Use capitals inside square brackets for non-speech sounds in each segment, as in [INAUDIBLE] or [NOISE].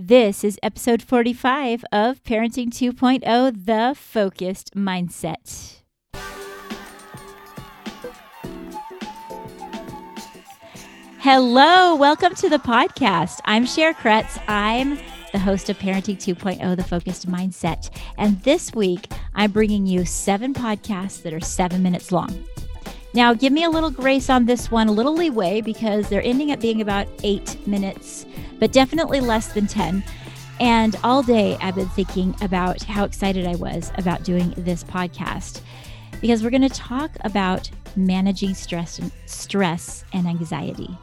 This is episode 45 of Parenting 2.0 The Focused Mindset. Hello, welcome to the podcast. I'm Cher Kretz. I'm the host of Parenting 2.0 The Focused Mindset. And this week, I'm bringing you seven podcasts that are seven minutes long. Now, give me a little grace on this one, a little leeway, because they're ending up being about eight minutes but definitely less than 10. And all day I've been thinking about how excited I was about doing this podcast because we're going to talk about managing stress and stress and anxiety.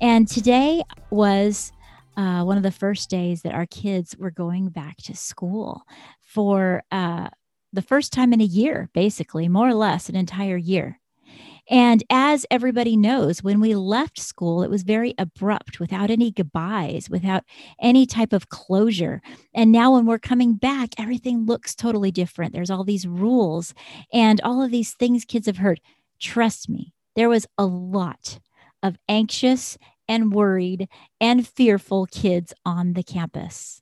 And today was uh, one of the first days that our kids were going back to school for uh, the first time in a year, basically, more or less an entire year. And as everybody knows, when we left school, it was very abrupt, without any goodbyes, without any type of closure. And now, when we're coming back, everything looks totally different. There's all these rules and all of these things kids have heard. Trust me, there was a lot of anxious and worried and fearful kids on the campus.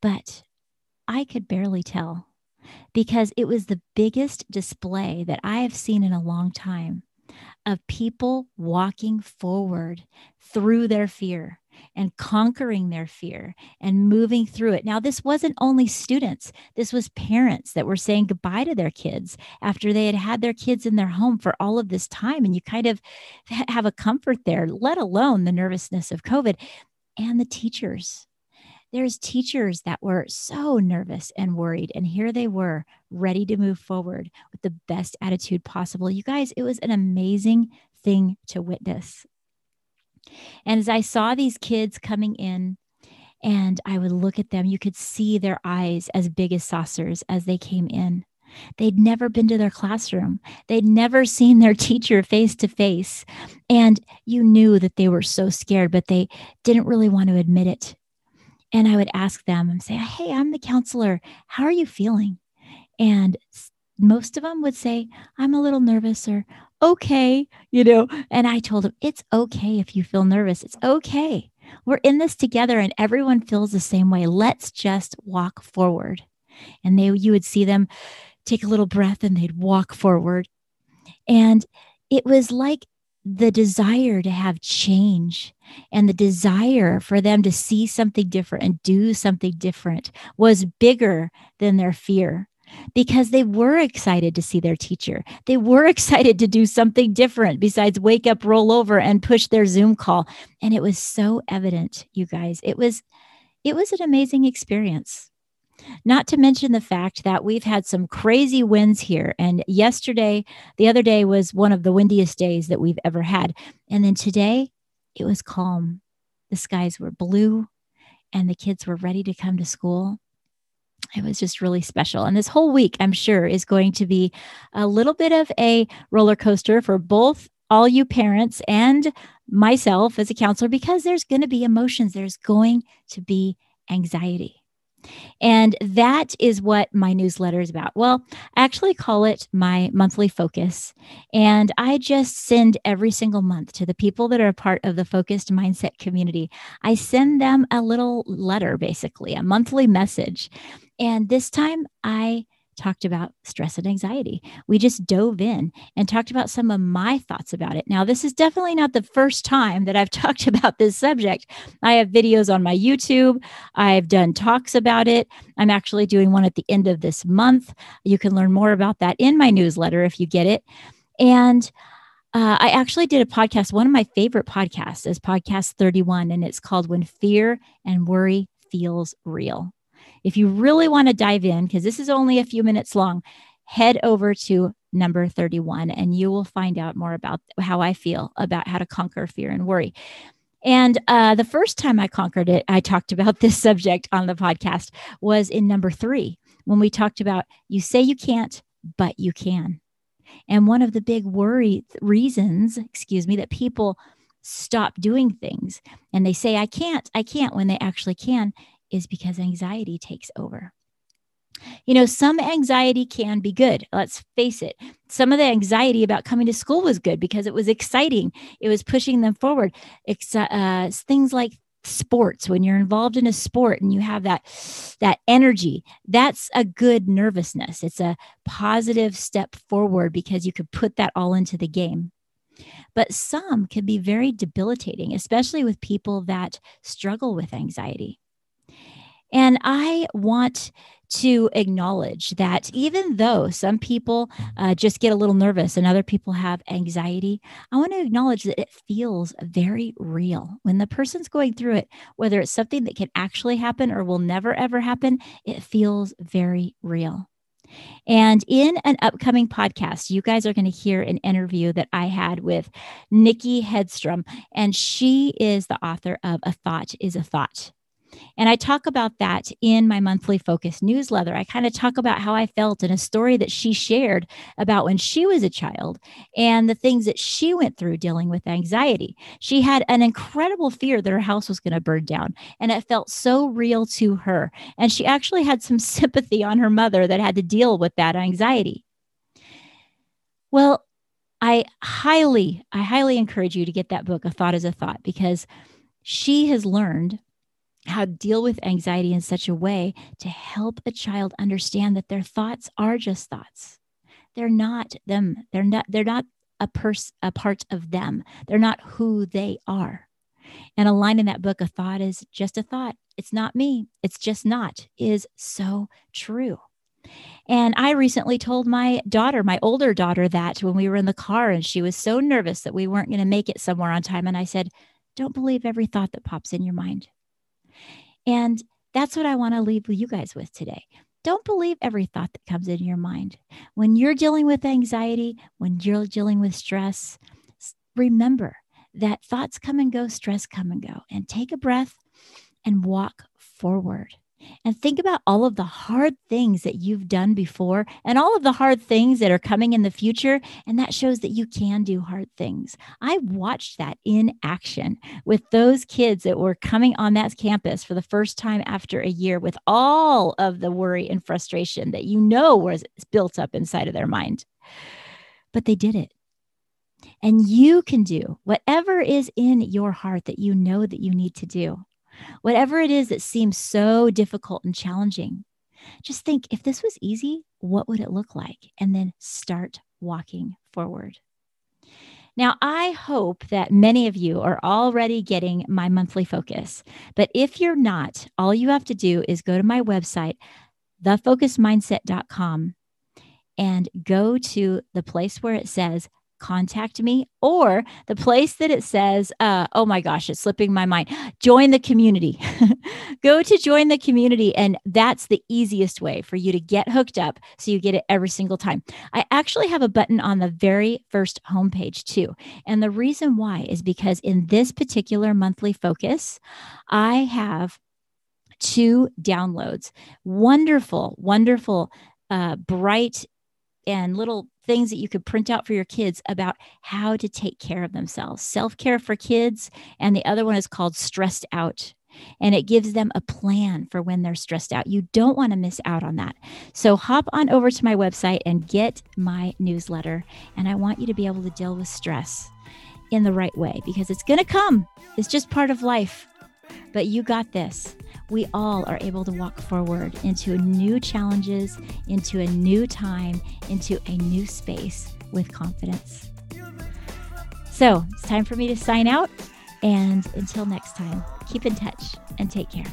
But I could barely tell because it was the biggest display that I have seen in a long time of people walking forward through their fear and conquering their fear and moving through it. Now, this wasn't only students, this was parents that were saying goodbye to their kids after they had had their kids in their home for all of this time. And you kind of have a comfort there, let alone the nervousness of COVID and the teachers there's teachers that were so nervous and worried and here they were ready to move forward with the best attitude possible you guys it was an amazing thing to witness and as i saw these kids coming in and i would look at them you could see their eyes as big as saucers as they came in They'd never been to their classroom. They'd never seen their [LAUGHS] teacher face to face. And you knew that they were so scared, but they didn't really want to admit it and I would ask them and say, Hey, I'm the counselor. How are you feeling? And most of them would say, I'm a little nervous or okay, you know. And I told them, It's okay if you feel nervous. It's okay. We're in this together and everyone feels the same way. Let's just walk forward. And they you would see them take a little breath and they'd walk forward. And it was like the desire to have change and the desire for them to see something different and do something different was bigger than their fear because they were excited to see their teacher. They were [LAUGHS] excited to do something different besides wake up, roll over and push their Zoom call. And it was so evident, you guys. It was it was an amazing experience. Not to mention the fact that we've had some crazy winds here. And yesterday, the other day was one of the windiest days that we've ever had. And then today, it was calm. The skies were blue and the kids were ready to come to school. It was just really special. And this whole week, I'm sure, is going to be a little bit of a roller coaster for both all you parents and myself as a counselor because there's going to be emotions, there's going to be anxiety. And that is what my newsletter is about. Well, I actually call it my monthly focus. And I just send every single month to the people that are a part of the focused mindset community. I send them a little letter, basically, a monthly message. And this time I talked about stress and anxiety. We just dove in and talked about some of my thoughts about it. Now, this is definitely not the first time that I've [LAUGHS] talked about this subject. I have videos on my YouTube, I've done talks about it. I'm actually doing one at the end of this month. You can learn more about that in my newsletter if you get it. And uh, I actually did a podcast. One of my favorite podcasts is podcast 31, and it's called When Fear and Worry Feels Real. If you really want to dive in, because this is only a few minutes long, head over to number 31 and you will find out more about how I feel about how to conquer fear and worry. And uh, the first time I conquered it, I talked about [LAUGHS] this subject on the podcast was in number three when we talked about you say you can't, but you can. And one of the big worry reasons, excuse me, that people stop doing things and they say, I can't, I can't when they actually can is because anxiety takes over. You know, some anxiety can be good. Let's face it. Some of the anxiety about coming to school was good because it was exciting. It was pushing them forward. It's, uh, things like sports when you're involved in a sport and you have that that energy that's a good nervousness it's a positive step forward because you could put that all into the game but some can be very debilitating especially with people that struggle with anxiety and I want to acknowledge that even though some people uh, just get a little nervous and other people have anxiety, I want to acknowledge that it feels very real. When the person's going through it, whether it's something that can actually happen or will never ever happen, it feels very real. And in an upcoming podcast, you guys are going to hear an interview that I had with Nikki Hedstrom, and she is the author of A Thought is a Thought. And I talk about that in my monthly focus newsletter. I kind of talk about how I felt in a story that she shared about when she was a child and the things that she went through dealing with anxiety. She had an incredible fear that her house was going to burn down, and it felt so real to her. And she actually had some [LAUGHS] sympathy on her mother that had to deal with that anxiety. Well, I highly, I highly encourage you to get that book, A Thought is a Thought, because she has learned how to deal with anxiety in such a way to help a child understand that their thoughts are just thoughts. They're not them. They're not they're not a pers- a part of them. They're not who they are. And a line in that book, a thought is just a thought. It's not me. It's just not is so true. And I recently told my daughter, my older daughter, that when we were in the car and she was so nervous that we weren't going to make it somewhere on time. And I said, Don't believe every thought that pops in your mind. And that's what I want to leave you guys with today. Don't believe every thought that comes into your mind. When you're dealing with anxiety, when you're dealing with stress, remember that thoughts come and go, stress come and go, and take a breath and walk forward and think about all of the hard things that you've done before and all of the hard things that are coming in the future. And that shows that you can do hard things. I watched that in action with those kids that were coming on that campus for the first time after a year with all of the worry and frustration that you know was built up inside of their mind. But they did it. And you can do whatever is in your heart that you know that you need to do. Whatever it is that seems so difficult and challenging, just think if this was easy, what would it look like? And then start walking forward. Now, I hope that many of you are already getting my monthly focus. But if you're not, all you have to do is go to my website, thefocusedmindset.com, and go to the place where it says contact me or the place that it says uh, oh my gosh it's slipping my mind join the community. [LAUGHS] Go to join the community and that's the easiest way for you to get hooked up so you get it every single time. I actually have a button on the very first homepage too and the reason why is because in this particular monthly focus i have two downloads wonderful wonderful uh, bright and little things that you could print out for your kids about how to take care of themselves self care for kids. And the other one is called Stressed Out. And it gives them a plan for when they're stressed out. You don't want to miss out on that. So hop on over to my website and get my newsletter. And I want you to be able to deal with stress in the right way because it's going to come. It's just part of life. But you got this. We all are able to walk forward into new challenges, into a new time, into a new space with confidence. So it's time for me to sign out. And until next time, keep in touch and take care.